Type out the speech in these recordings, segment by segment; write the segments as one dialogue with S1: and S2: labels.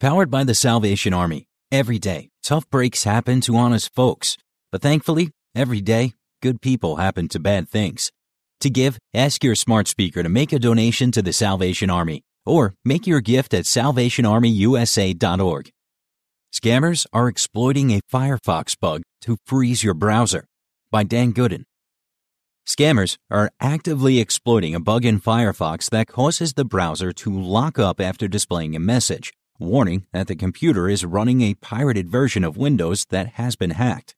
S1: Powered by the Salvation Army. Every day, tough breaks happen to honest folks. But thankfully, every day, good people happen to bad things. To give, ask your smart speaker to make a donation to the Salvation Army or make your gift at salvationarmyusa.org. Scammers are exploiting a Firefox bug to freeze your browser by Dan Goodin. Scammers are actively exploiting a bug in Firefox that causes the browser to lock up after displaying a message warning that the computer is running a pirated version of Windows that has been hacked.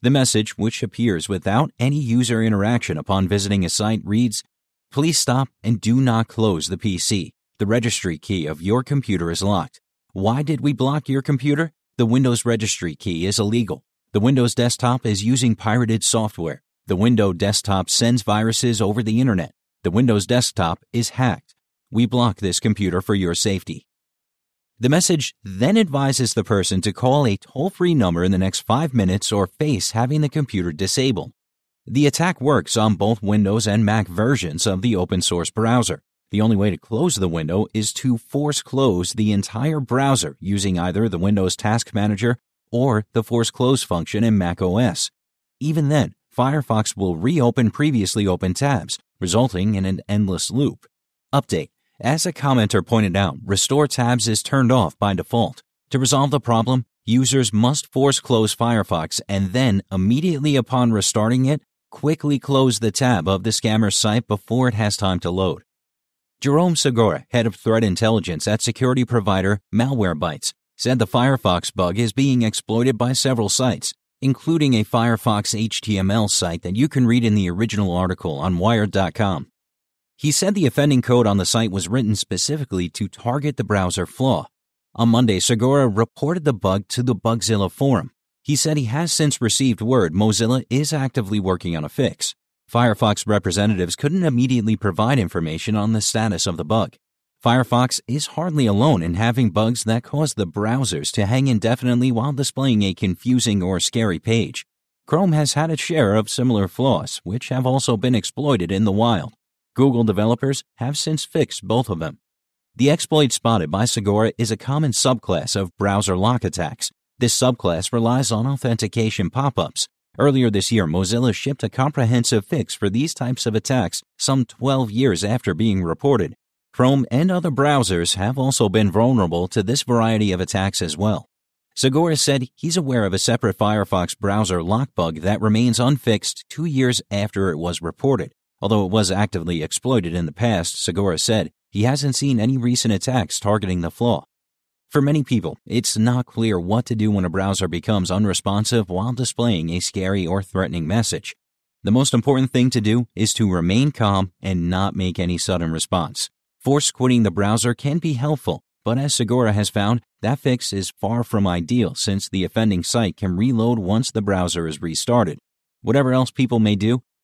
S1: The message, which appears without any user interaction upon visiting a site, reads Please stop and do not close the PC. The registry key of your computer is locked. Why did we block your computer? The Windows registry key is illegal. The Windows desktop is using pirated software. The Windows desktop sends viruses over the internet. The Windows desktop is hacked. We block this computer for your safety. The message then advises the person to call a toll free number in the next five minutes or face having the computer disabled. The attack works on both Windows and Mac versions of the open source browser. The only way to close the window is to force close the entire browser using either the Windows Task Manager or the force close function in Mac OS. Even then, Firefox will reopen previously open tabs, resulting in an endless loop. Update as a commenter pointed out, Restore Tabs is turned off by default. To resolve the problem, users must force close Firefox and then, immediately upon restarting it, quickly close the tab of the scammer's site before it has time to load. Jerome Segura, head of threat intelligence at security provider Malwarebytes, said the Firefox bug is being exploited by several sites, including a Firefox HTML site that you can read in the original article on Wired.com. He said the offending code on the site was written specifically to target the browser flaw. On Monday, Segura reported the bug to the Bugzilla forum. He said he has since received word Mozilla is actively working on a fix. Firefox representatives couldn't immediately provide information on the status of the bug. Firefox is hardly alone in having bugs that cause the browsers to hang indefinitely while displaying a confusing or scary page. Chrome has had its share of similar flaws, which have also been exploited in the wild. Google developers have since fixed both of them. The exploit spotted by Segura is a common subclass of browser lock attacks. This subclass relies on authentication pop-ups. Earlier this year, Mozilla shipped a comprehensive fix for these types of attacks some 12 years after being reported. Chrome and other browsers have also been vulnerable to this variety of attacks as well. Segura said he's aware of a separate Firefox browser lock bug that remains unfixed two years after it was reported. Although it was actively exploited in the past, Segura said he hasn't seen any recent attacks targeting the flaw. For many people, it's not clear what to do when a browser becomes unresponsive while displaying a scary or threatening message. The most important thing to do is to remain calm and not make any sudden response. Force quitting the browser can be helpful, but as Segura has found, that fix is far from ideal since the offending site can reload once the browser is restarted. Whatever else people may do,